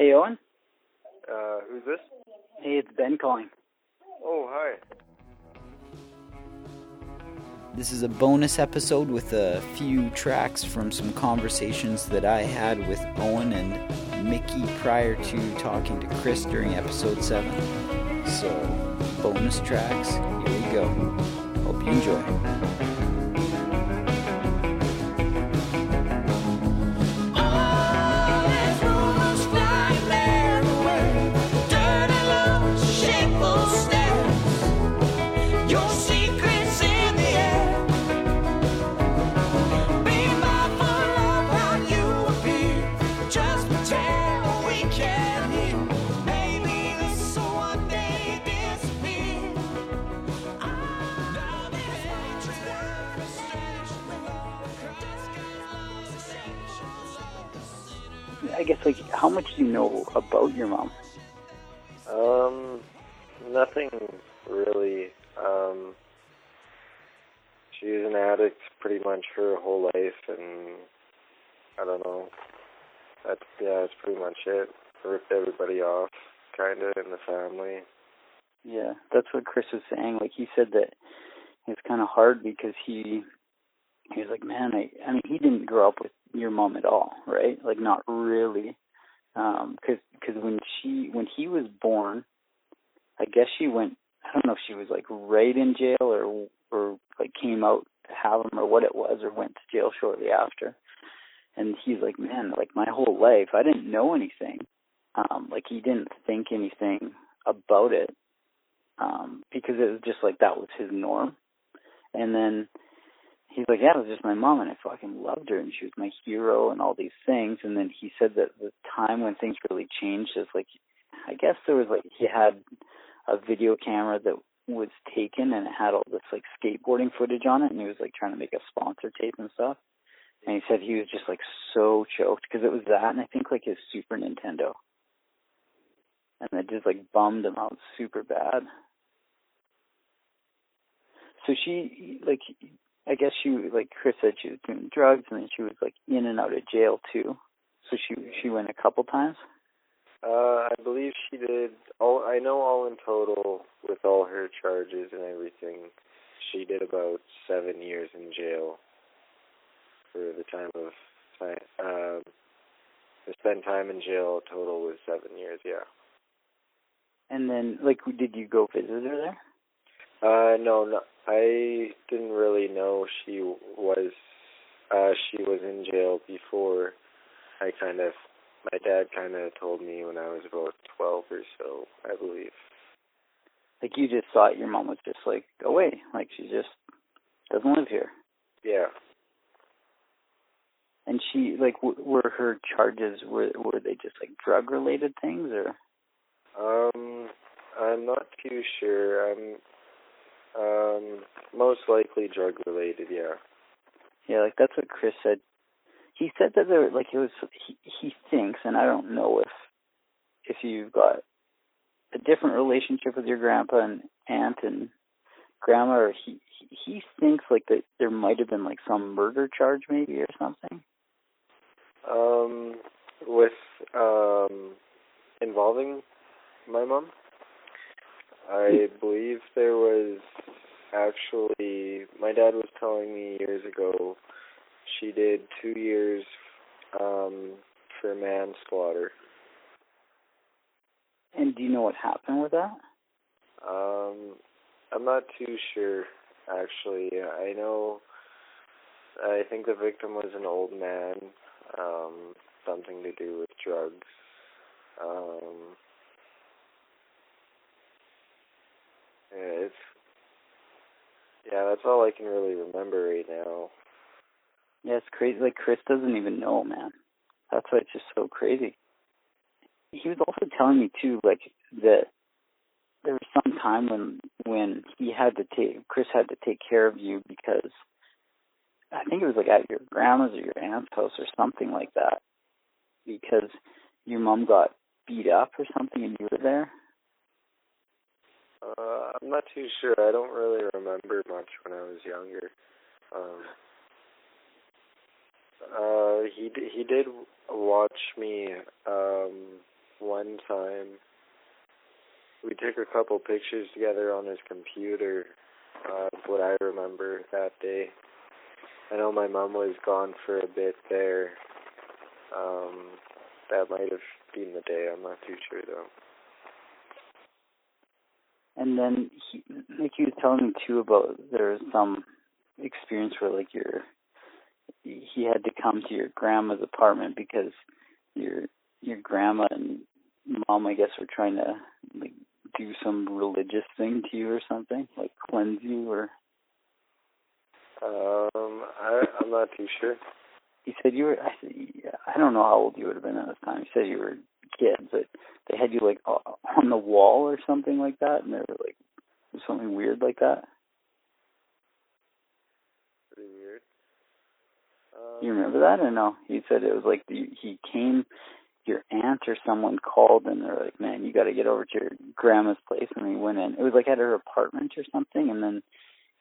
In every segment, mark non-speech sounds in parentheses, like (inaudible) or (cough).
Hey, Owen. Uh, who's this? Hey, it's Ben calling. Oh, hi. This is a bonus episode with a few tracks from some conversations that I had with Owen and Mickey prior to talking to Chris during episode 7. So, bonus tracks, here we go. Hope you enjoy. How much do you know about your mom? Um, nothing really. Um, she was an addict pretty much her whole life, and I don't know. That's yeah, that's pretty much it. Ripped everybody off, kind of in the family. Yeah, that's what Chris was saying. Like he said that it was kind of hard because he he was like, man, I I mean, he didn't grow up with your mom at all, right? Like not really, um, because cause when she when he was born, I guess she went. I don't know if she was like right in jail or or like came out to have him or what it was or went to jail shortly after. And he's like, man, like my whole life I didn't know anything. Um, like he didn't think anything about it um, because it was just like that was his norm. And then he's like, yeah, it was just my mom, and I fucking loved her, and she was my hero, and all these things. And then he said that the time when things really changed is like, I guess there was like he had a video camera that was taken, and it had all this like skateboarding footage on it, and he was like trying to make a sponsor tape and stuff. And he said he was just like so choked because it was that, and I think like his Super Nintendo, and it just like bummed him out super bad. So she like I guess she like Chris said she was doing drugs and then she was like in and out of jail too. So she she went a couple times. Uh, I believe she did. All I know, all in total, with all her charges and everything, she did about seven years in jail for the time of. Um, to spend time in jail total was seven years. Yeah. And then, like, did you go visit her there? Uh, no, no, I didn't really know she was. Uh, she was in jail before. I kind of, my dad kind of told me when I was about twelve or so, I believe. Like you just thought your mom was just like away, like she just doesn't live here. Yeah. And she like w- were her charges were were they just like drug related things or? Um, I'm not too sure. I'm um, most likely drug related, yeah. Yeah, like that's what Chris said. He said that there, like it was. He he thinks, and I don't know if if you've got a different relationship with your grandpa and aunt and grandma, or he he, he thinks like that there might have been like some murder charge maybe or something. Um, with um involving my mom. I believe there was actually my dad was telling me years ago she did two years um for manslaughter. And do you know what happened with that? Um I'm not too sure actually. I know I think the victim was an old man, um, something to do with drugs. Um Yeah, it's yeah, that's all I can really remember right now. Yeah, it's crazy. Like Chris doesn't even know, man. That's why it's just so crazy. He was also telling me too, like that there was some time when when he had to take Chris had to take care of you because I think it was like at your grandma's or your aunt's house or something like that because your mom got beat up or something and you were there. Uh, I'm not too sure. I don't really remember much when I was younger. Um, uh, he he did watch me um, one time. We took a couple pictures together on his computer. Uh, what I remember that day. I know my mom was gone for a bit there. Um, that might have been the day. I'm not too sure though. And then, he, like he was telling me too about there was some experience where like your he had to come to your grandma's apartment because your your grandma and mom, I guess, were trying to like do some religious thing to you or something, like cleanse you or. Um, I I'm not too sure. He said you were. I, said, I don't know how old you would have been at this time. He said you were kids, but they had you like on the wall or something like that, and they were like something weird like that. Pretty weird. Um, you remember that or no? He said it was like the, he came, your aunt or someone called, and they're like, "Man, you got to get over to your grandma's place." And he went in. It was like at her apartment or something, and then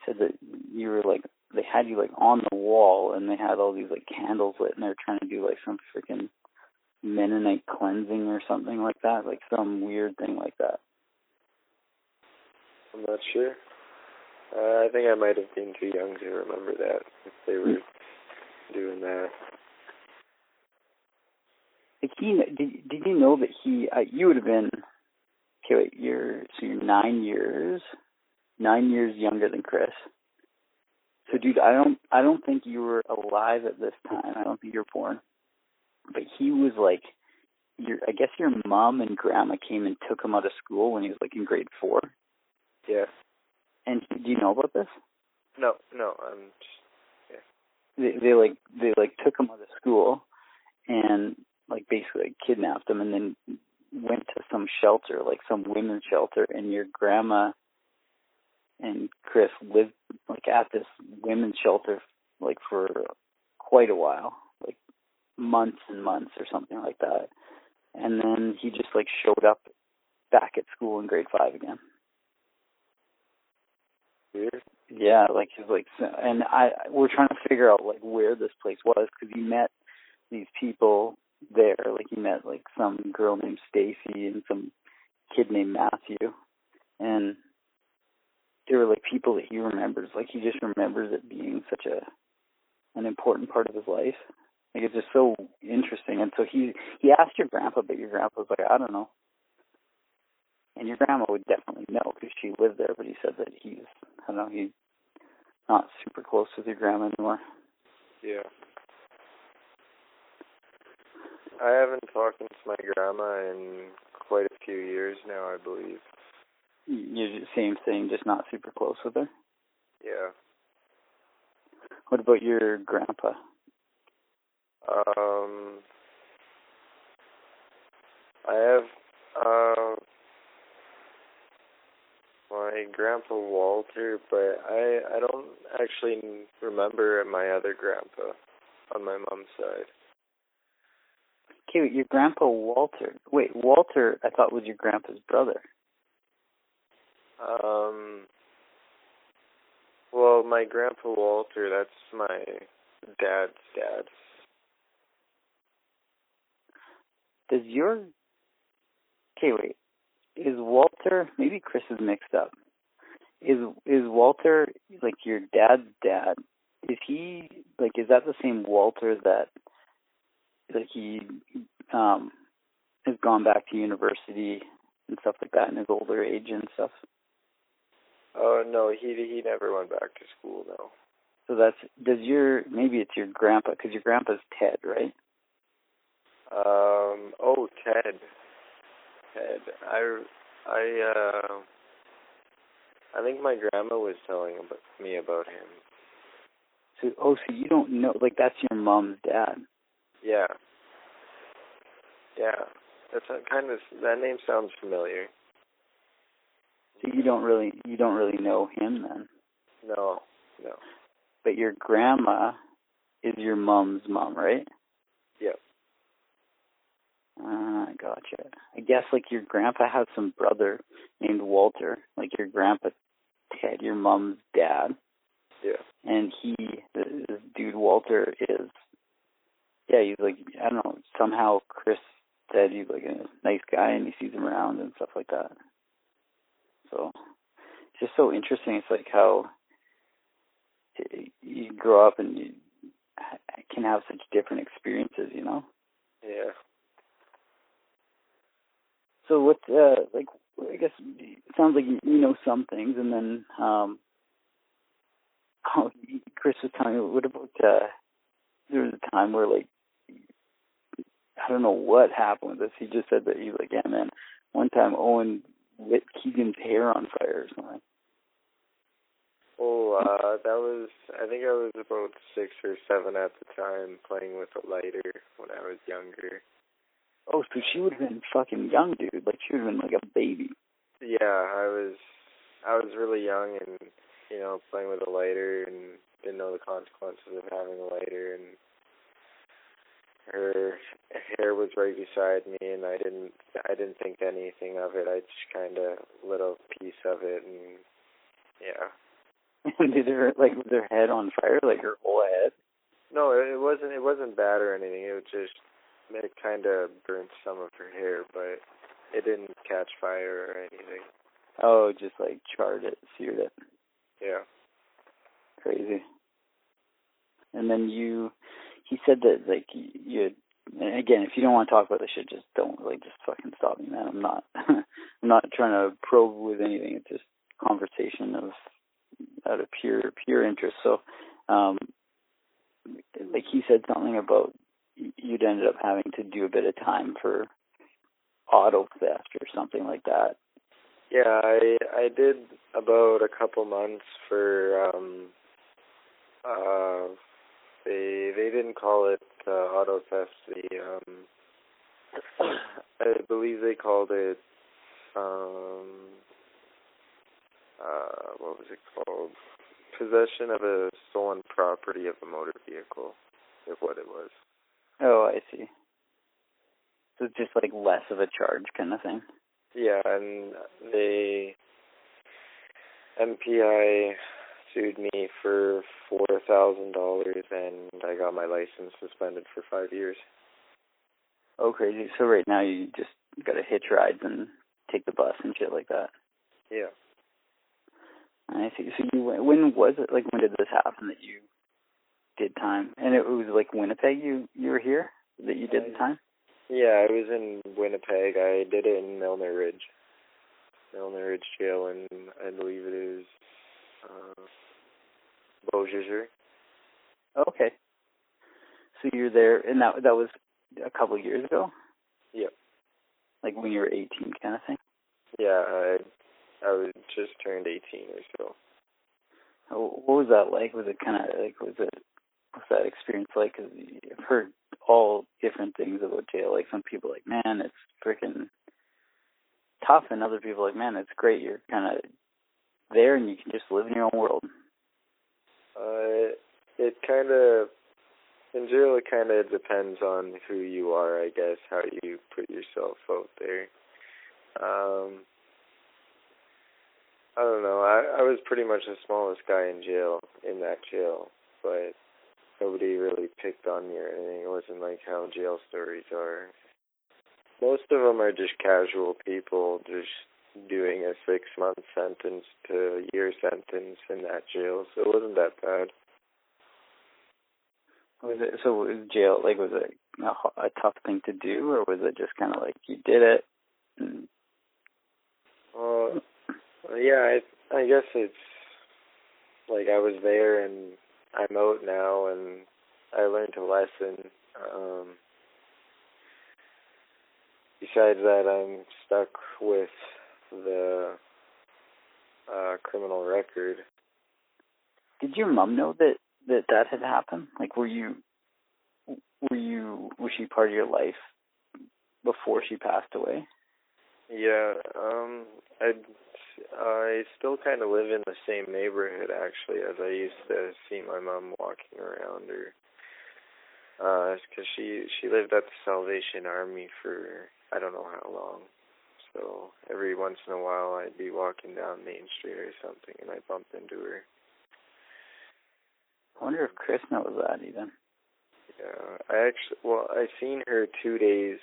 said that you were like they had you like on the wall, and they had all these like candles lit, and they were trying to do like some freaking Mennonite cleansing or something like that, like some weird thing like that. I'm not sure. Uh, I think I might have been too young to remember that if they were doing that. Like he, did did you know that he? Uh, you would have been. Okay, wait. You're so you're nine years, nine years younger than Chris. So, dude, I don't, I don't think you were alive at this time. I don't think you were born. But he was like, your, I guess your mom and grandma came and took him out of school when he was like in grade four. Yeah. And do you know about this? No, no, I'm just, They, they like, they like took him out of school, and like basically like, kidnapped him, and then went to some shelter, like some women's shelter, and your grandma and Chris lived like at this women's shelter like for quite a while, months and months or something like that. And then he just like showed up back at school in grade five again. weird. Yeah, like he's like, and I we're trying to figure out like where this place was because he met these people there. Like he met like some girl named Stacy and some kid named Matthew, and they were like people that he remembers. Like he just remembers it being such a an important part of his life. Like it's just so interesting. And so he he asked your grandpa, but your grandpa was like, I don't know. And your grandma would definitely know because she lived there. But he said that he's I don't know he's not super close with your grandma anymore. Yeah. I haven't talked to my grandma in quite a few years now, I believe. You're same thing, just not super close with her. Yeah. What about your grandpa? Um, I have uh my grandpa Walter, but I I don't actually remember my other grandpa on my mom's side. Okay, your grandpa Walter. Wait, Walter, I thought was your grandpa's brother. Um. Well, my grandpa Walter, that's my dad's dad. Does your okay wait is Walter maybe Chris is mixed up is is Walter like your dad's dad is he like is that the same Walter that that he um has gone back to university and stuff like that in his older age and stuff Oh no, he he never went back to school. No. so that's does your maybe it's your grandpa because your grandpa's Ted right Um. Oh, Ted. Ted. I. I. Uh. I think my grandma was telling about, me about him. so oh so you don't know like that's your mom's dad Yeah. Yeah. That's a kind of that name sounds familiar. so you don't really you don't really know him then No. No. but your grandma is your mom's mom, right? Ah, gotcha. I guess like your grandpa has some brother named Walter, like your grandpa Ted, your mom's dad, Yeah. and he, this dude Walter is, yeah, he's like I don't know. Somehow Chris said he's like a nice guy and he sees him around and stuff like that. So it's just so interesting. It's like how you grow up and you can have such different experiences, you know. Yeah. So what, uh, like, I guess it sounds like you know some things, and then um, oh, Chris was telling me what about uh, there was a time where like I don't know what happened with this. He just said that he's like, yeah, man. One time Owen lit Keegan's hair on fire or something. Oh, uh, that was, I think I was about six or seven at the time playing with a lighter when I was younger. Oh, so she would have been fucking young, dude. Like, she would have been like a baby. Yeah, I was, I was really young and, you know, playing with a lighter and didn't know the consequences of having a lighter and her hair was right beside me and I didn't I didn't think anything of it. I just kind of lit a piece of it and yeah. (laughs) Did her like was her head on fire, like her whole head? No, it wasn't. It wasn't bad or anything. It was just it kind of burnt some of her hair, but it didn't catch fire or anything. Oh, just like charred it, seared it. Yeah. Crazy. And then you, he said that like you. And again, if you don't want to talk about this shit, just don't like just fucking stop me, man. I'm not, (laughs) I'm not trying to probe with anything. It's just conversation of out of pure pure interest. So, um, like he said something about you'd ended up having to do a bit of time for auto theft or something like that. Yeah, I I did about a couple months for um uh they they didn't call it uh, auto theft. The um (coughs) I believe they called it um uh, what was it called? Possession of a stolen property of a motor vehicle, is what it was. Oh, I see. So it's just like less of a charge kind of thing. Yeah, and the MPI sued me for four thousand dollars, and I got my license suspended for five years. Oh, crazy! So right now you just got to hitch rides and take the bus and shit like that. Yeah. I see. So you when was it? Like when did this happen that you did time? And it was like Winnipeg. You you were here that you did the time. Yeah, I was in Winnipeg. I did it in Milner Ridge, Milner Ridge Jail, and I believe it is uh, Beausejour. Okay. So you're there, and that that was a couple of years ago. Yep. Like when you were 18, kind of thing. Yeah, I I was just turned 18 or so. What was that like? Was it kind of like was it what's that experience like? Because I've heard all different things about jail. Like some people like, man, it's freaking tough, and other people like, man, it's great. You're kind of there, and you can just live in your own world. Uh, it kind of in jail. It kind of depends on who you are, I guess, how you put yourself out there. Um, I don't know. I I was pretty much the smallest guy in jail in that jail, but nobody really picked on me or anything. It wasn't like how jail stories are. Most of them are just casual people just doing a six month sentence to a year sentence in that jail, so it wasn't that bad. Was it so? Was jail like was it a, a tough thing to do, or was it just kind of like you did it? And... Well, yeah, I I guess it's like I was there and I'm out now and I learned a lesson. Um besides that I'm stuck with the uh criminal record. Did your mom know that that that had happened? Like were you were you was she part of your life before she passed away? Yeah, um I I still kind of live in the same neighborhood actually as I used to see my mom walking around or uh cuz she she lived at the Salvation Army for I don't know how long. So every once in a while I'd be walking down Main Street or something and I bumped into her. I wonder if Chris knows that even. Yeah, I actually well I seen her 2 days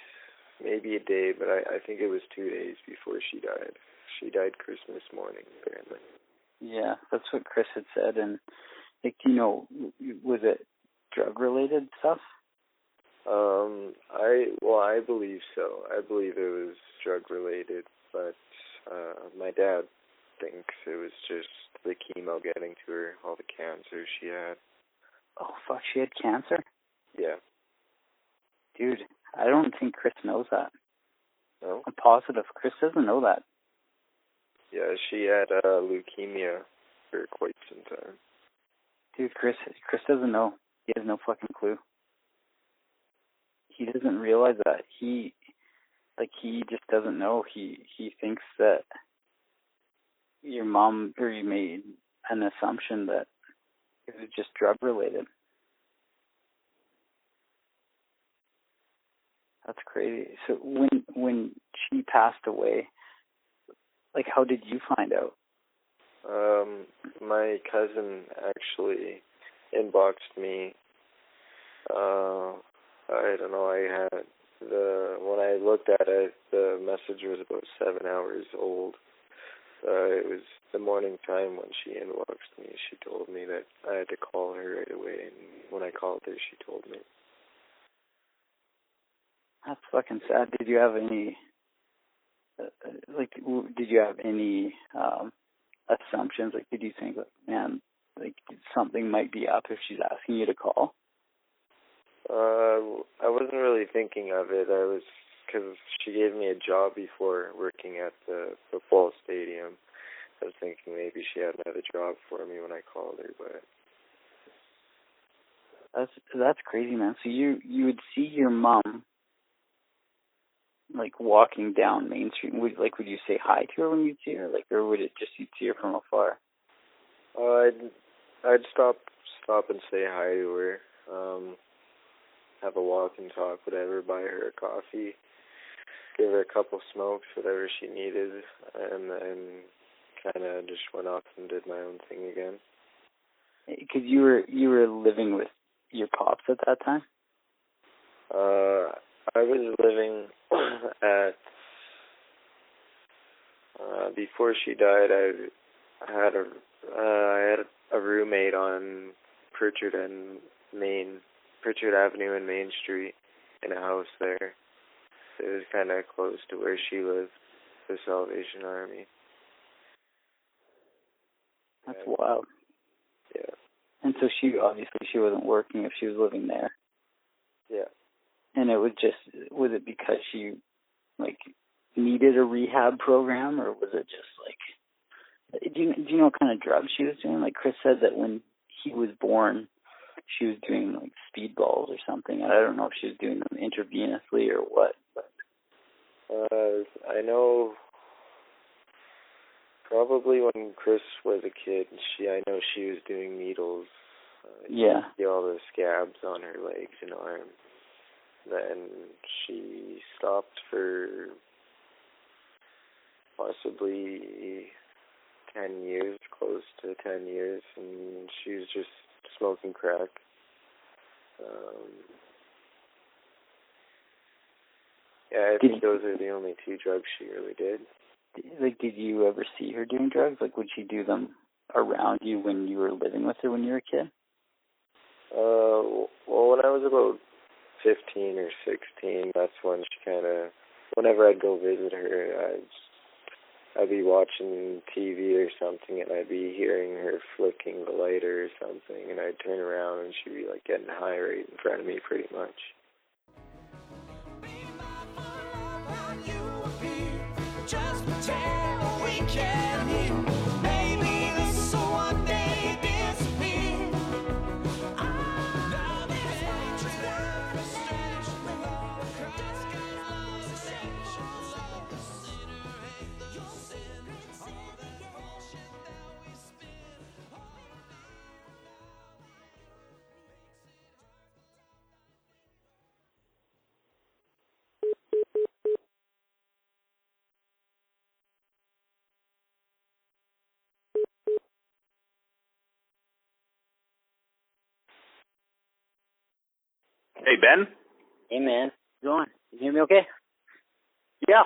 maybe a day, but I, I think it was two days before she died. She died Christmas morning, apparently. Yeah, that's what Chris had said. And like, you know, was it drug related stuff? Um, I well, I believe so. I believe it was drug related, but uh my dad thinks it was just the chemo getting to her, all the cancer she had. Oh fuck, she had cancer. Yeah. Dude, I don't think Chris knows that. No. I'm positive Chris doesn't know that. Yeah, she had uh, leukemia for quite some time. Dude, Chris, Chris doesn't know. He has no fucking clue. He doesn't realize that. He, like, he just doesn't know. He he thinks that your mom or you made an assumption that it was just drug related. That's crazy. So when when she passed away, like how did you find out? Um, my cousin actually inboxed me. Uh, I don't know. I had the when I looked at it, the message was about seven hours old. Uh, it was the morning time when she inboxed me. She told me that I had to call her right away, and when I called her, she told me. That's fucking sad. Did you have any, like, w- did you have any um assumptions? Like, did you think, like, man, like something might be up if she's asking you to call? Uh, I wasn't really thinking of it. I was because she gave me a job before working at the football stadium. I was thinking maybe she had another job for me when I called her, but That's that's crazy, man. So you you would see your mom like walking down Main Street. Would like would you say hi to her when you'd see her, like, or would it just you'd see her from afar? uh, I'd I'd stop stop and say hi to her. Um, have a walk and talk, whatever. Buy her a coffee, give her a couple smokes, whatever she needed, and then kind of just went off and did my own thing again. Because you were you were living with your pops at that time. Uh, I was living (clears throat) at uh, before she died. I had a uh, I had a roommate on Pritchard and Main Pritchard Avenue and Main Street in a house there. It was kind of close to where she lived, the Salvation Army. That's Yeah. wild. Yeah, And so she obviously she wasn't working if she was living there. yeah. And it was just was it because she like needed a rehab program or was it just like do you do you know what kind of drugs she was doing? Like Chris said that when he was born she was doing like speedballs or something. And I don't know if she was doing them intravenously or what. But Uh, I know probably when Chris was a kid, she I know she was doing needles. Uh, yeah. see all the scabs on her legs and arms. Then she stopped for possibly ten years, close to ten years, and she was just smoking crack. Um, yeah, I Did think those are the only two drugs she really did. Like did you ever see her doing drugs? Like would she do them around you when you were living with her when you were a kid? Uh, well, when I was about fifteen or sixteen, that's when she kind of. Whenever I'd go visit her, I'd I'd be watching TV or something, and I'd be hearing her flicking the lighter or something, and I'd turn around and she'd be like getting high right in front of me, pretty much. Hey Ben, Hey man, how's it going? You hear me okay? Yeah.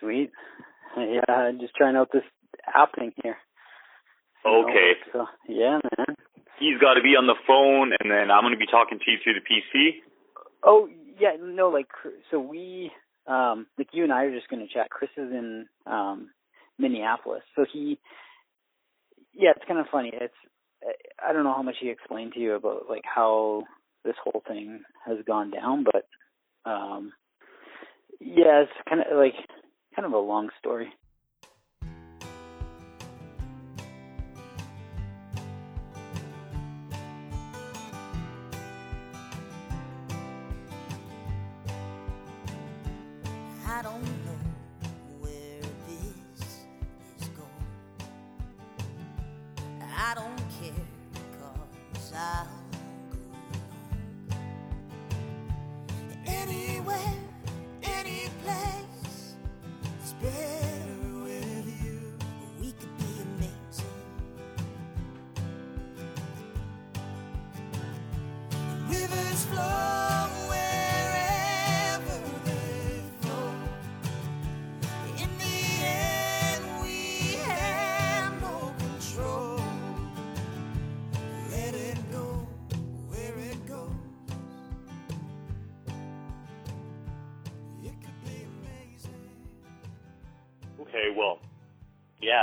Sweet. Yeah, I'm just trying out this app thing here. Okay. So yeah, man. He's got to be on the phone, and then I'm going to be talking to you through the PC. Oh yeah, no, like so we, um, like you and I are just gonna chat. Chris is in um Minneapolis, so he, yeah, it's kind of funny. It's I don't know how much he explained to you about like how this whole thing has gone down, but um, yeah, it's kind of like kind of a long story.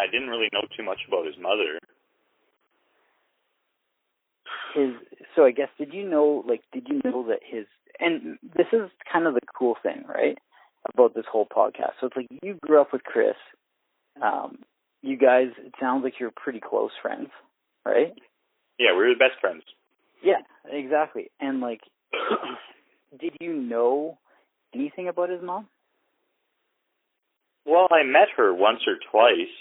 Didn't really know too much about his mother. his so I guess did you know like did you know that his and this is kind of the cool thing, right? About this whole podcast. So it's like you grew up with Chris. Um you guys it sounds like you're pretty close friends, right? Yeah, we were the best friends. Yeah, exactly. And like (clears throat) did you know anything about his mom? Well, I met her once or twice.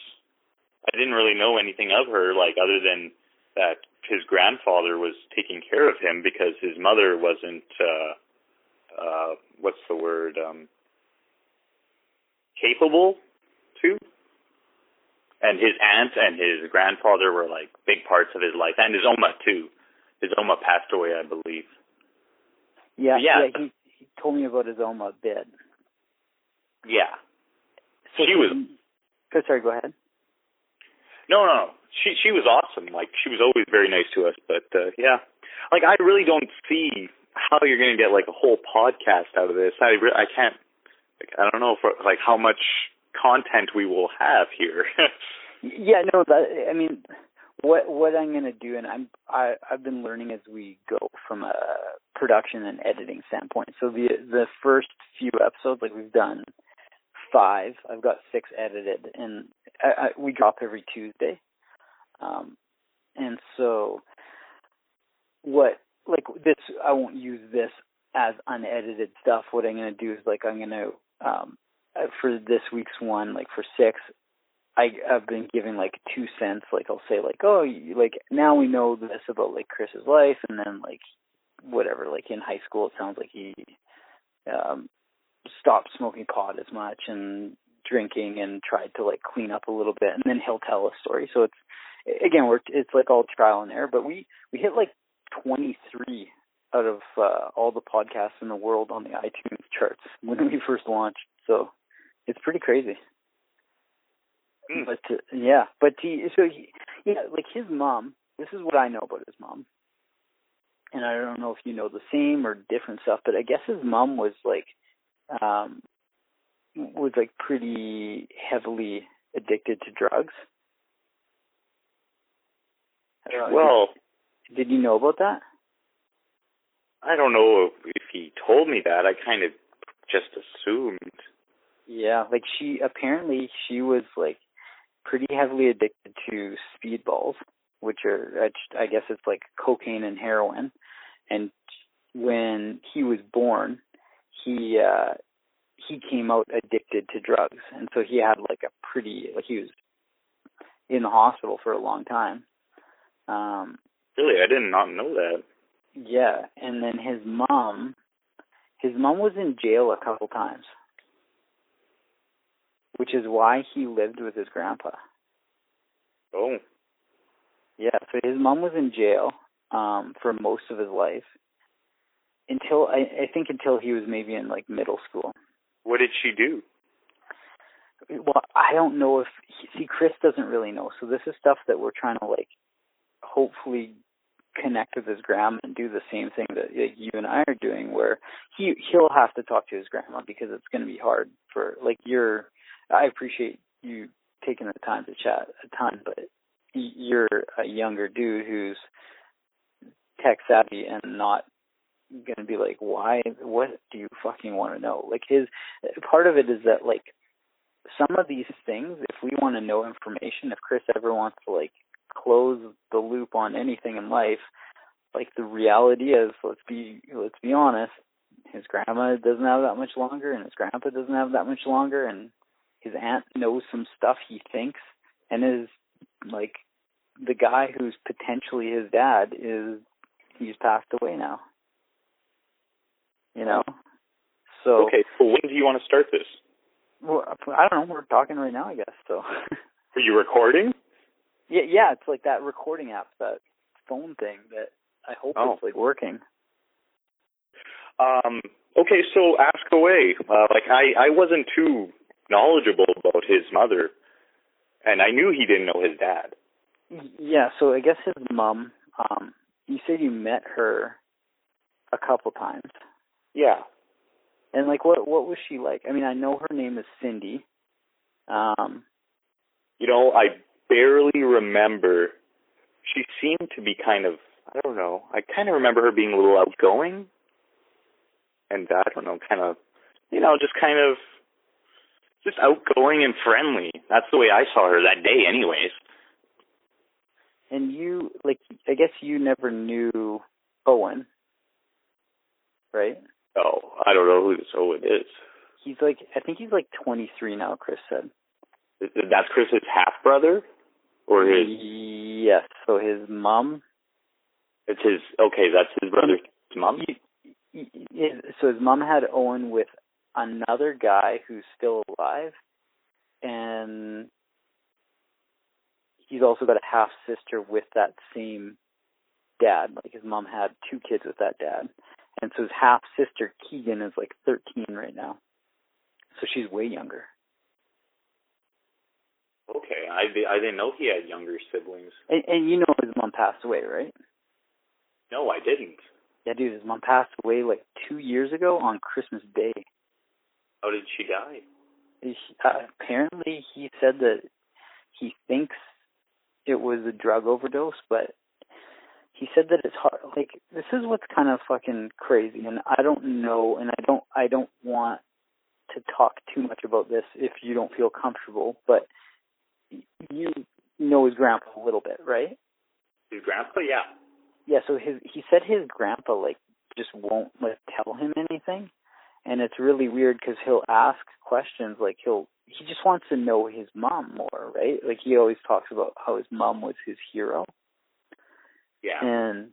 I didn't really know anything of her, like other than that his grandfather was taking care of him because his mother wasn't uh uh what's the word um capable to and his aunt and his grandfather were like big parts of his life and his oma too his oma passed away i believe Yeah, Yeah. he he told me about his Oma a bit. yeah So She was- Oh, sorry, go ahead. No, no. She she was awesome. Like she was always very nice to us. But uh, yeah, like I really don't see how you're going to get like a whole podcast out of this. I re- I can't. Like, I don't know for like how much content we will have here. (laughs) Yeah, no, that I mean, what what I'm gonna do, and I'm I I've been learning as we go from a production and editing standpoint. So the the first few episodes, like we've done five, I've got six edited, and I, I, we drop every Tuesday. Um, and so what like this, I won't use this as unedited stuff. What I'm gonna do is like I'm gonna um uh, for this week's one, like for six, I I've been giving like two cents. Like I'll say like, oh, you, like now we know this about like Chris's life, and then like whatever. Like in high school, it sounds like he um stopped smoking pot as much and drinking and tried to like clean up a little bit, and then he'll tell a story. So it's again, we're it's like all trial and error. But we we hit like 23 out of uh, all the podcasts in the world on the iTunes charts (laughs) when we first launched. So it's pretty crazy. Hmm. But uh, yeah, but he so he yeah, like his mom. This is what I know about his mom, and I don't know if you know the same or different stuff. But I guess his mom was like, um, was like pretty heavily addicted to drugs. Know, well, did, did you know about that? I don't know if, he told me that. I kind of just assumed. Yeah, like she apparently she was like pretty heavily addicted to speedballs, which are I guess it's like cocaine and heroin. And when he was born, he uh he came out addicted to drugs, and so he had like a pretty like he was in the hospital for a long time. Um Really, I did not know that. yeah, and then his mom, his mom was in jail a couple times, which is why he lived with his grandpa. Oh, Yeah, so his mom was in jail um for most of his life until I, I think until he was maybe in like middle school. What did she do? Well, I don't know if see Chris doesn't really know. So this is stuff that we're trying to like hopefully connect with his grandma and do the same thing that like, you and I are doing where he he'll have to talk to his grandma because it's going to be hard for like you're I appreciate you taking the time to chat a ton but you're a younger dude who's tech savvy and not going to be like why what do you fucking want to know like his part of it is that like some of these things if we want to know information if Chris ever wants to like close the loop on anything in life, like the reality is, let's be let's be honest, his grandma doesn't have that much longer, and his grandpa doesn't have that much longer, and his aunt knows some stuff he thinks, and is like the guy who's potentially his dad is he's passed away now. You know, so Okay, so when do you want to start this? well, I don't know. We're talking right now, I guess. So. (laughs) Are you recording? Yeah, yeah, it's like that recording app, that phone thing that I hope Oh. it's like working. Um, okay, so ask away. Uh, like I, I wasn't too knowledgeable about his mother, and I knew he didn't know his dad. Yeah, so I guess his mom, um, you said you met her a couple times. Yeah. And like what what was she like? I mean, I know her name is Cindy. Um You know, I barely remember. She seemed to be kind of, I don't know. I kind of remember her being a little outgoing, and I don't know, kind of, you know, just kind of, just outgoing and friendly. That's the way I saw her that day, anyways. and you like I guess you never knew Owen. Right? Oh, I don't know who this Owen is. He's like I think he's like 23 now, Chris said. That's Chris's half brother, or his? Yes, so his mom It's his. Okay, that's his brother's mom. y- y- y- so his mom had Owen with another guy who's still alive, and he's also got a half sister with that same dad. Like his mom had two kids with that dad, and so his half sister Keegan is like 13 right now, so she's way younger. Okay, I I didn't know he had younger siblings. And, and you know his mom passed away, right? No, I didn't. Yeah, dude, his mom passed away like two years ago on Christmas Day. How did she die? he, uh, apparently he said that he thinks it was a drug overdose, but he said that it's hard. Like this is what's kind of fucking crazy, and I don't know, and I don't, I don't want to talk too much about this if you don't feel comfortable, but you know his grandpa a little bit, right? His grandpa? Yeah. Yeah, so his he said his grandpa like just won't like tell him anything, and it's really weird because he'll ask questions like he'll he just wants to know his mom more, right? Like he always talks about how his mom was his hero, Yeah. and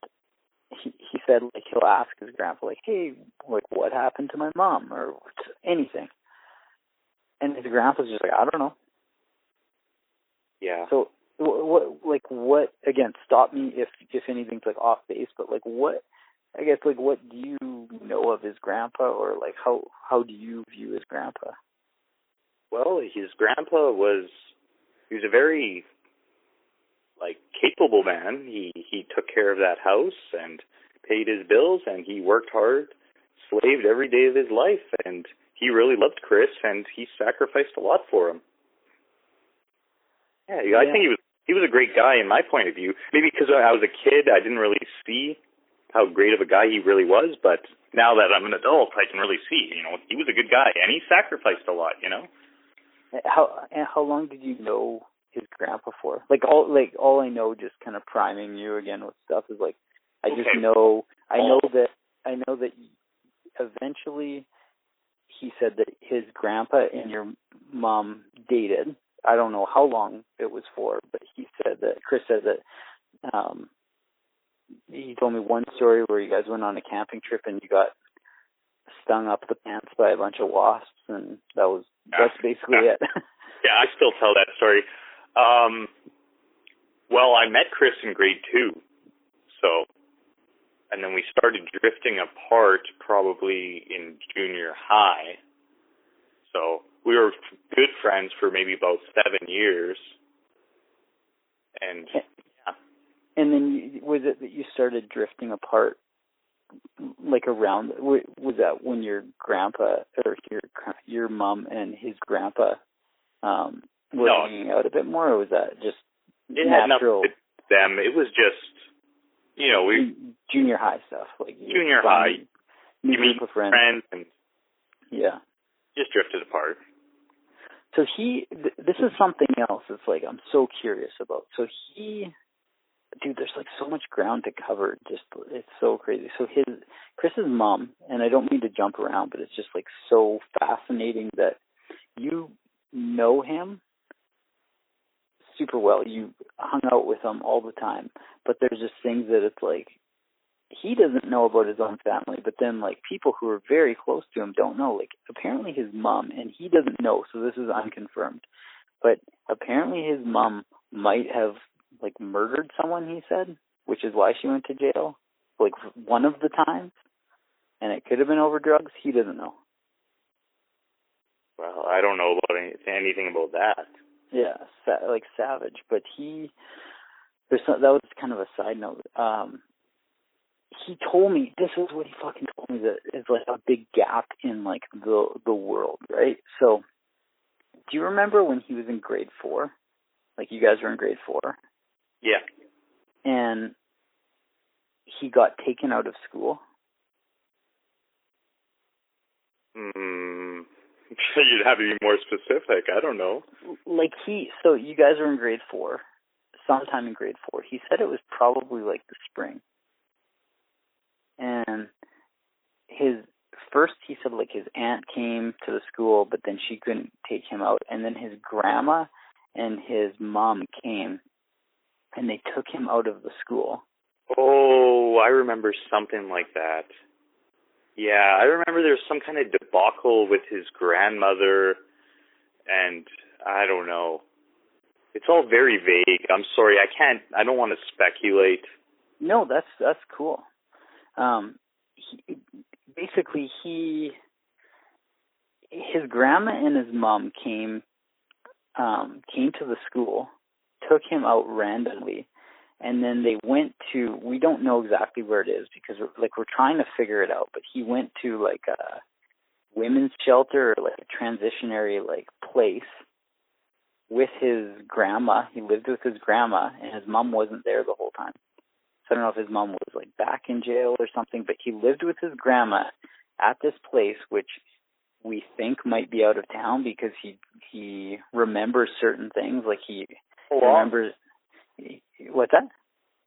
he he said like he'll ask his grandpa like, hey, like what happened to my mom or anything, and his grandpa's just like I don't know. Yeah. So what, what like what again? Stop me if if anything's like off base, but like what? I guess like what do you know of his grandpa, or like how how do you view his grandpa? Well, his grandpa was he was a very like capable man. He he took care of that house and paid his bills and he worked hard, slaved every day of his life and he really loved Chris and he sacrificed a lot for him. Yeah, I think he was he was a great guy in my point of view. Maybe because I was a kid, I didn't really see how great of a guy he really was, but now that I'm an adult, I can really see, you know, he was a good guy and he sacrificed a lot, you know. Uh, how and how long did you know his grandpa for? Like all like all I know, just kind of priming you again with stuff is like I just Okay. know I know Oh. that I know that eventually he said that his grandpa and your mom dated. I don't know how long it was for, but he said that Chris said that um he told me one story where you guys went on a camping trip and you got stung up the pants by a bunch of wasps and that was that's basically it. (laughs) Yeah, I still tell that story. Um, well, I met Chris in grade two, so, and then we started drifting apart probably in junior high, So we were good friends for maybe about seven years. And yeah. And then you, was it that you started drifting apart, like around? wa- Was that when your grandpa or your your mom and his grandpa um, were No. hanging out a bit more, or was that just it had natural with them. It was just, you know, we junior high stuff, like Junior high. new you meet friends? friends and Yeah. just drifted apart. So he, th- this is something else. It's like I'm so curious about. So he, dude, there's like so much ground to cover. Just it's so crazy. So his Chris's mom, and I don't mean to jump around, but it's just like so fascinating that you know him super well. You hung out with him all the time, but there's just things that it's like he doesn't know about his own family, but then like people who are very close to him don't know. Like apparently his mom, and he doesn't know, so this is unconfirmed. But apparently his mom might have like murdered someone. He said, which is why she went to jail, like one of the times, and it could have been over drugs. He doesn't know. Well, I don't know about any, anything about that. Yeah, sa- like savage. But he, there's some, that was kind of a side note. Um, he told me this is what he fucking told me that is like a big gap in like the the world, right? So, do you remember when he was in grade four? Like you guys were in grade four, Yeah. and he got taken out of school. Mm, (laughs) you'd have to be more specific. I don't know. Like he, so you guys were in grade four, sometime in grade four. He said it was probably like the spring. And his first, he said like his aunt came to the school, but then she couldn't take him out. And then his grandma and his mom came, and they took him out of the school. Oh, I remember something like that. Yeah, I remember there was some kind of debacle with his grandmother, and I don't know. It's all very vague. I'm sorry, I can't. I don't want to speculate. No, that's that's cool. Um, he, basically, he his grandma and his mom came um came to the school, took him out randomly, and then they went to we don't know exactly where it is because we're, like we're trying to figure it out. But he went to like a women's shelter or like a transitionary like place with his grandma. He lived with his grandma, and his mom wasn't there the whole time. So I don't know if his mom was like back in jail or something, but he lived with his grandma at this place, which we think might be out of town because he he remembers certain things, like he oh, long? remembers. What's that?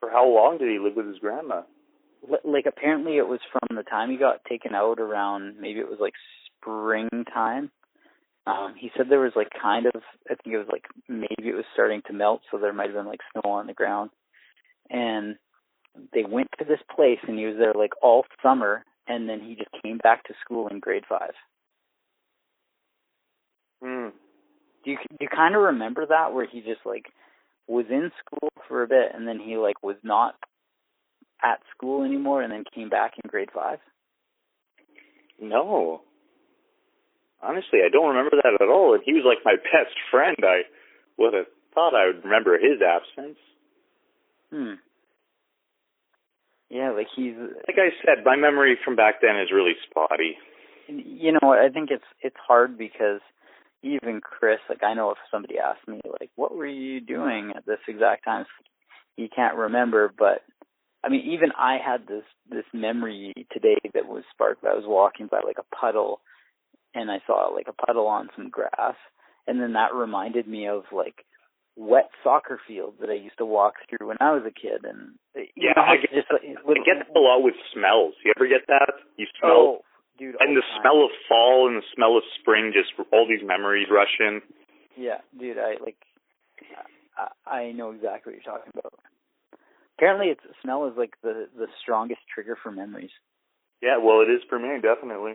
For how long did he live with his grandma? Like apparently it was from the time he got taken out around maybe it was like springtime. Um, he said there was like kind of I think it was like maybe it was starting to melt, so there might have been like snow on the ground. And they went to this place and he was there like all summer and then he just came back to school in grade five. Hmm. Do you do you kind of remember that where he just like was in school for a bit and then he like was not at school anymore and then came back in grade five? No. Honestly, I don't remember that at all. And he was like my best friend. I would have thought I would remember his absence. Hmm. Yeah, like he's Like I said, my memory from back then is really spotty. you know I think it's it's hard because even Chris, like I know if somebody asked me like what were you doing at this exact time, he can't remember, but I mean even I had this this memory today that was sparked. I was walking by like a puddle and I saw like a puddle on some grass and then that reminded me of like wet soccer fields that I used to walk through when I was a kid and you Yeah, know, I get- just like, I get that a lot with smells. You ever get that? You smell oh dude and all the smell of fall and the smell of spring, just all these memories rush in. Yeah, dude, I like I, I know exactly what you're talking about. Apparently it's smell is like the the strongest trigger for memories. Yeah, well, it is for me, definitely.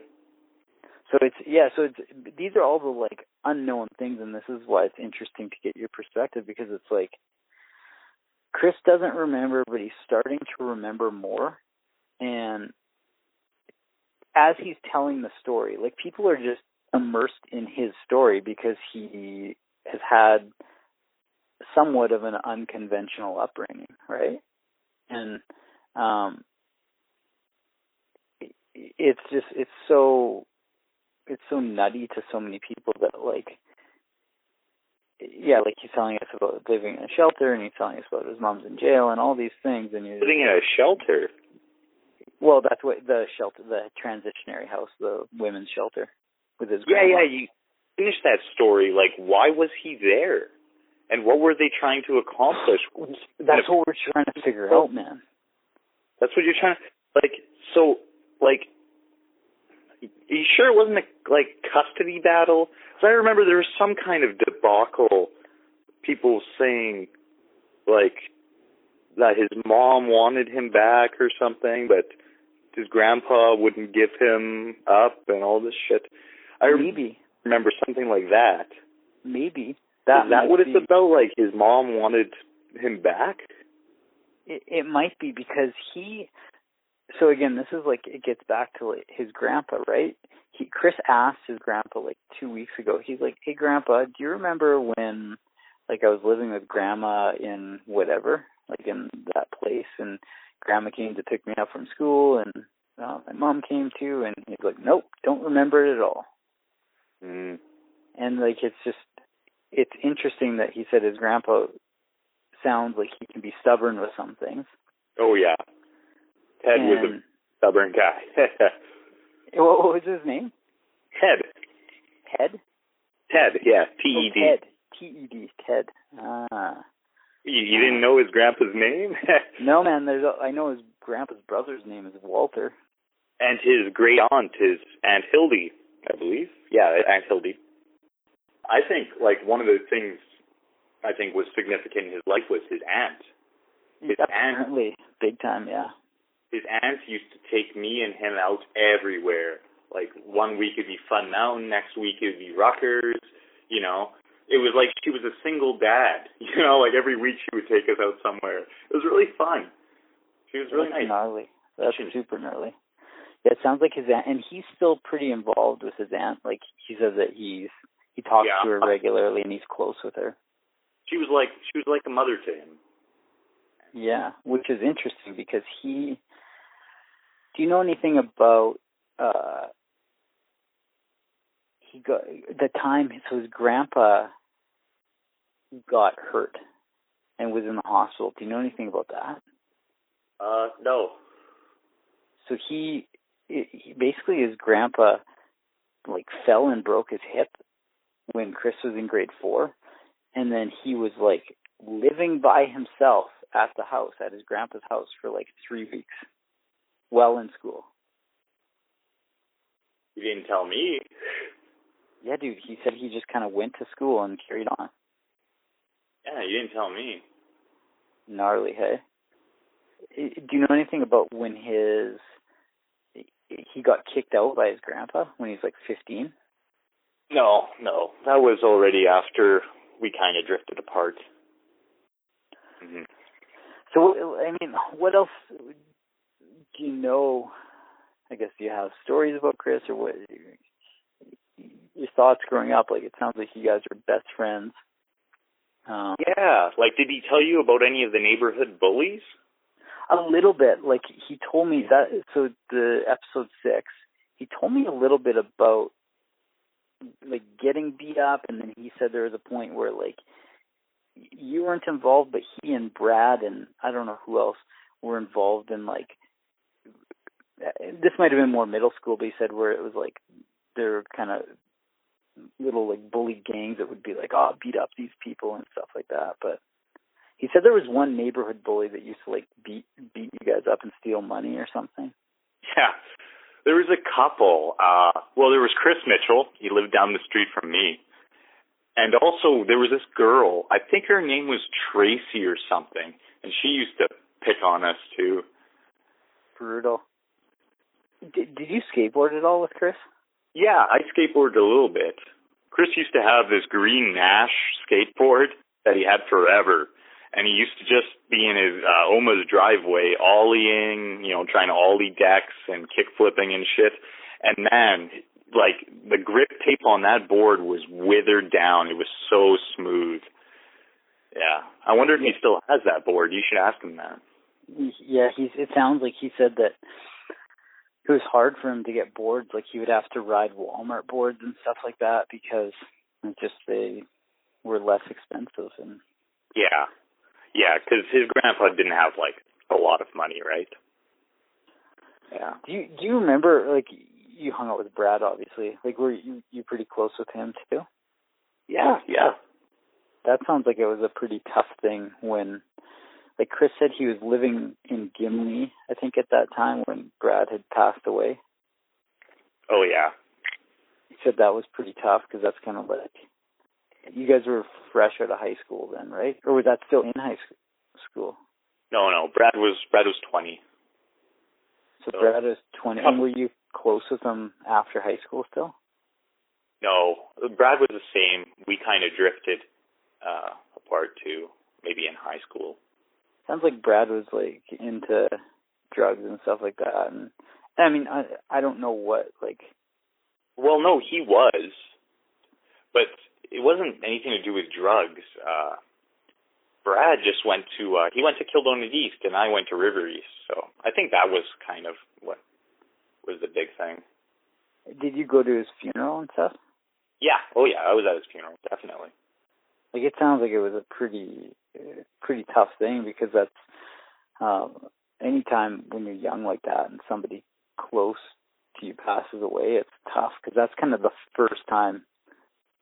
So it's yeah, so it's these are all the like unknown things and this is why it's interesting to get your perspective because it's like Chris doesn't remember but he's starting to remember more and as he's telling the story, like people are just immersed in his story because he has had somewhat of an unconventional upbringing, right? And um it's just it's so it's so nutty to so many people that like yeah, like he's telling us about living in a shelter and he's telling us about his mom's in jail and all these things and you're Living in a shelter. Well, that's what the shelter, the transitionary house, the women's shelter, with his Yeah, grandma. yeah. You finish that story. Like, why was he there? And what were they trying to accomplish? That's what we're trying to figure out, man. That's what you're trying to like. So, like, are you sure it wasn't a like custody battle? Because I remember there was some kind of debacle. People saying like that his mom wanted him back or something, but his grandpa wouldn't give him up and all this shit. I Maybe, remember something like that. maybe That Is that what it's be- about? Like his mom wanted him back? It, it might be because he. So again, this is like it gets back to like his grandpa, right? He Chris asked his grandpa like two weeks ago. He's like, "Hey, grandpa, do you remember when, like, I was living with grandma in whatever, like in that place, and grandma came to pick me up from school, and uh, my mom came too, and he's like, "Nope, don't remember it at all." Mm. and like it's just it's interesting that he said his grandpa sounds like he can be stubborn with some things. Oh yeah. Ted was a stubborn guy. (laughs) what was his name? Ted. Ted. Ted, yeah. T Oh, E D. Ted. T E D. Ted. Ah. You, you didn't know his grandpa's name? (laughs) No man, there's a, I know his grandpa's brother's name is Walter. and his great aunt is Aunt Hildy, I believe. Yeah, Aunt Hildy. I think like one of the things I think was significant in his life was his aunt. His aunt big time. Yeah. his aunt used to take me and him out everywhere. Like one week it'd be Fun Mountain, next week it'd be Ruckers. You know, it was like she was a single dad. (laughs) You know, like every week she would take us out somewhere. It was really fun. She was really That's nice. gnarly. That's She- super gnarly. Yeah, it sounds like his aunt, and he's still pretty involved with his aunt. Like he says that he's he talks Yeah. to her regularly and he's close with her. She was like she was like a mother to him. Yeah, which is interesting because he. Do you know anything about uh he got the time so his grandpa got hurt and was in the hospital. Do you know anything about that? Uh, no. So he, he basically his grandpa like fell and broke his hip when Chris was in grade 4 and then he was like living by himself at the house at his grandpa's house for like 3 weeks while in school. You didn't tell me. (laughs) Yeah, dude, he said he just kind of went to school and carried on. Yeah, you didn't tell me. Gnarly, hey. Do you know anything about when his he got kicked out by his grandpa when he was like 15? No, no. That was already after we kind of drifted apart. hmm So I mean, what else do you know? I guess do you have stories about Chris or what? Your thoughts growing up? Like it sounds like you guys are best friends. Um, Yeah. Like, did he tell you about any of the neighborhood bullies? a little bit. Like he told me that. So the episode six, he told me a little bit about like getting beat up, and then he said there was a point where like you weren't involved, but he and Brad and I don't know who else were involved in like this might have been more middle school, but he said where it was like they're kind of little like bully gangs that would be like, oh, beat up these people and stuff like that. But he said there was one neighborhood bully that used to like beat beat you guys up and steal money or something. Yeah. There was a couple. Uh, well, there was Chris Mitchell. He lived down the street from me. And also, there was this girl. I think her name was Tracy or something. And she used to pick on us, too. Brutal. Did did you skateboard at all with Chris? Yeah, I skateboarded a little bit. Chris used to have this green Nash skateboard that he had forever. And he used to just be in his uh, Oma's driveway, ollieing, you know, trying to ollie decks and kick flipping and shit. And man, like the grip tape on that board was withered down. It was so smooth. Yeah, I wonder if he still has that board. You should ask him that. Yeah, he's. It sounds like he said that it was hard for him to get boards. Like he would have to ride Walmart boards and stuff like that because just they were less expensive and Yeah, yeah, because his grandpa didn't have like a lot of money, right? Yeah. Do you do you remember like you hung out with Brad obviously? Like were you you pretty close with him too? Yeah, yeah. That sounds like it was a pretty tough thing when like Chris said he was living in Gimli, I think at that time when Brad had passed away. Oh yeah. He said that was pretty tough because that's kind of like you guys were fresh out of high school then, right? Or was that still in high school? No, no. Brad was Brad was twenty. So So- Brad is 20. And were you close with him after high school still? No, Brad was the same. We kind of drifted uh apart too, maybe in high school. Sounds like Brad was like into drugs and stuff like that. And I mean, I I don't know what like. Well, no, he was, but it wasn't anything to do with drugs. Uh Brad just went to uh he went to Kildonan East and I went to River East. So I think that was kind of what was the big thing. Did you go to his funeral and stuff? Yeah. Oh yeah, I was at his funeral, definitely. Like it sounds like it was a pretty pretty tough thing because that's um anytime when you're young like that and somebody close to you passes away, it's tough because that's kind of the first time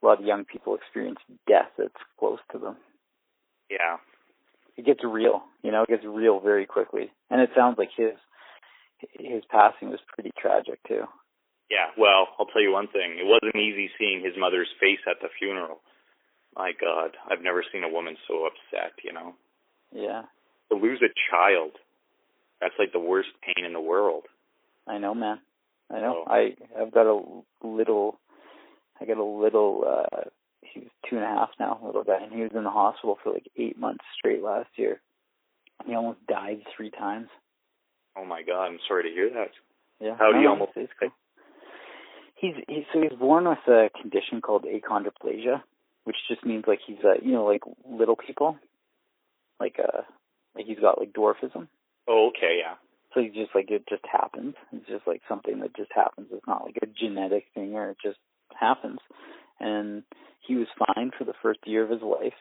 a lot of young people experience death that's close to them. Yeah. it gets real, you know, it gets real very quickly. And it sounds like his his passing was pretty tragic too. Yeah, well, I'll tell you one thing. It wasn't easy seeing his mother's face at the funeral. My God, I've never seen a woman so upset, you know. Yeah, To lose a child, that's like the worst pain in the world. I know, man. I know. Oh. I I've got a little, I got a little. uh He's two and a half now, little guy, and he was in the hospital for like eight months straight last year. He almost died three times. Oh my God, I'm sorry to hear that. Yeah. How do you almost cool. He's he's so he's born with a condition called achondroplasia, which just means like he's uh you know like little people, like uh like he's got like dwarfism. Oh, okay, yeah. So he just like it just happens. It's just like something that just happens. It's not like a genetic thing or it just happens. And he was fine for the first year of his life,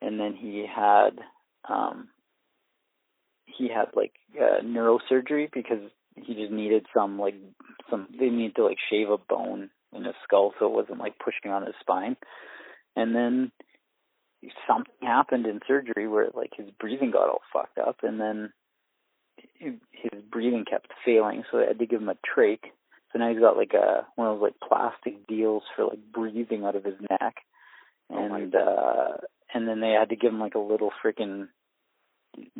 and then he had um he had like uh, neurosurgery because he just needed some like some they needed to like shave a bone in his skull so it wasn't like pushing on his spine. And then something happened in surgery where like his breathing got all fucked up and then his breathing kept failing so they had to give him a trach. So now he's got like a one of those like plastic deals for like breathing out of his neck. Oh And uh and then they had to give him like a little freaking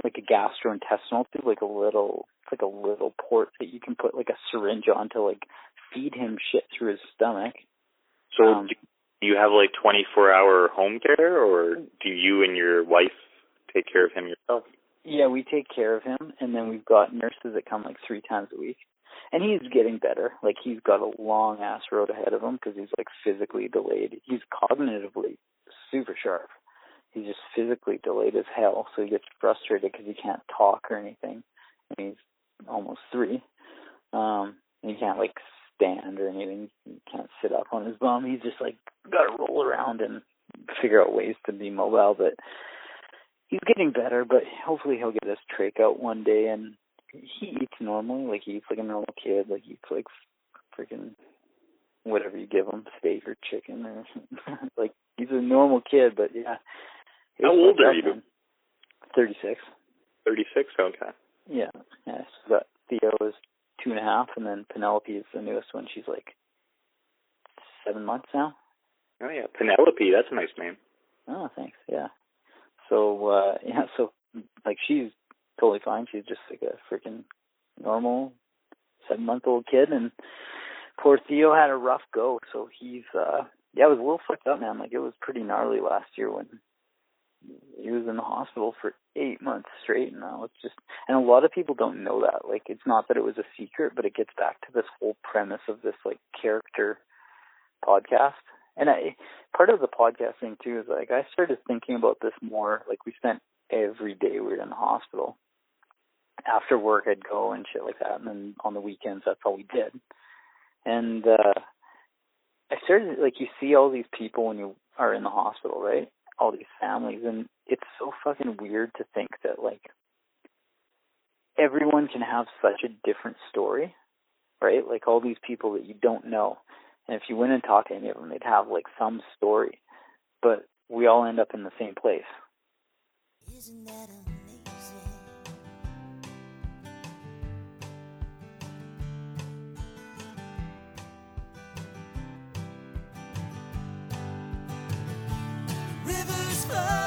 like a gastrointestinal tube, like a little it's like a little port that you can put like a syringe on to like feed him shit through his stomach. So Um, you have like 24 hour home care or do you and your wife take care of him yourself? Yeah, we take care of him, and then we've got nurses that come like three times a week. And he's getting better. Like he's got a long ass road ahead of him because he's like physically delayed. He's cognitively super sharp. He's just physically delayed as hell. So he gets frustrated because he can't talk or anything. And he's almost three. Um, and he can't like stand or anything. He can't sit up on his bum. He's just like got to roll around and figure out ways to be mobile. But he's getting better, but hopefully he'll get his trach out one day and he eats normally, like he eats like a normal kid, like he eats like freaking whatever you give him, steak or chicken or (laughs) like he's a normal kid, but yeah. How old are you? Thirty six. 36? Okay. Yeah. Yeah. So got Theo is two and a half and then Penelope is the newest one. She's like seven months now. Oh yeah, Penelope, that's a nice name. Oh, thanks. Yeah. So uh (laughs) yeah, so like she's totally fine. She's just like a freaking normal seven month old kid and poor Theo had a rough go, so he's uh yeah, it was a little fucked up man. Like it was pretty gnarly last year when he was in the hospital for eight months straight and now. It's just and a lot of people don't know that. Like it's not that it was a secret, but it gets back to this whole premise of this like character podcast. And I part of the podcasting too is like I started thinking about this more. Like we spent every day we were in the hospital. After work I'd go and shit like that and then on the weekends that's all we did. And uh I started like you see all these people when you are in the hospital, right? All these families and it's so fucking weird to think that like everyone can have such a different story, right? Like all these people that you don't know. And if you went and talked to any of them, they'd have like some story. But we all end up in the same place. Isn't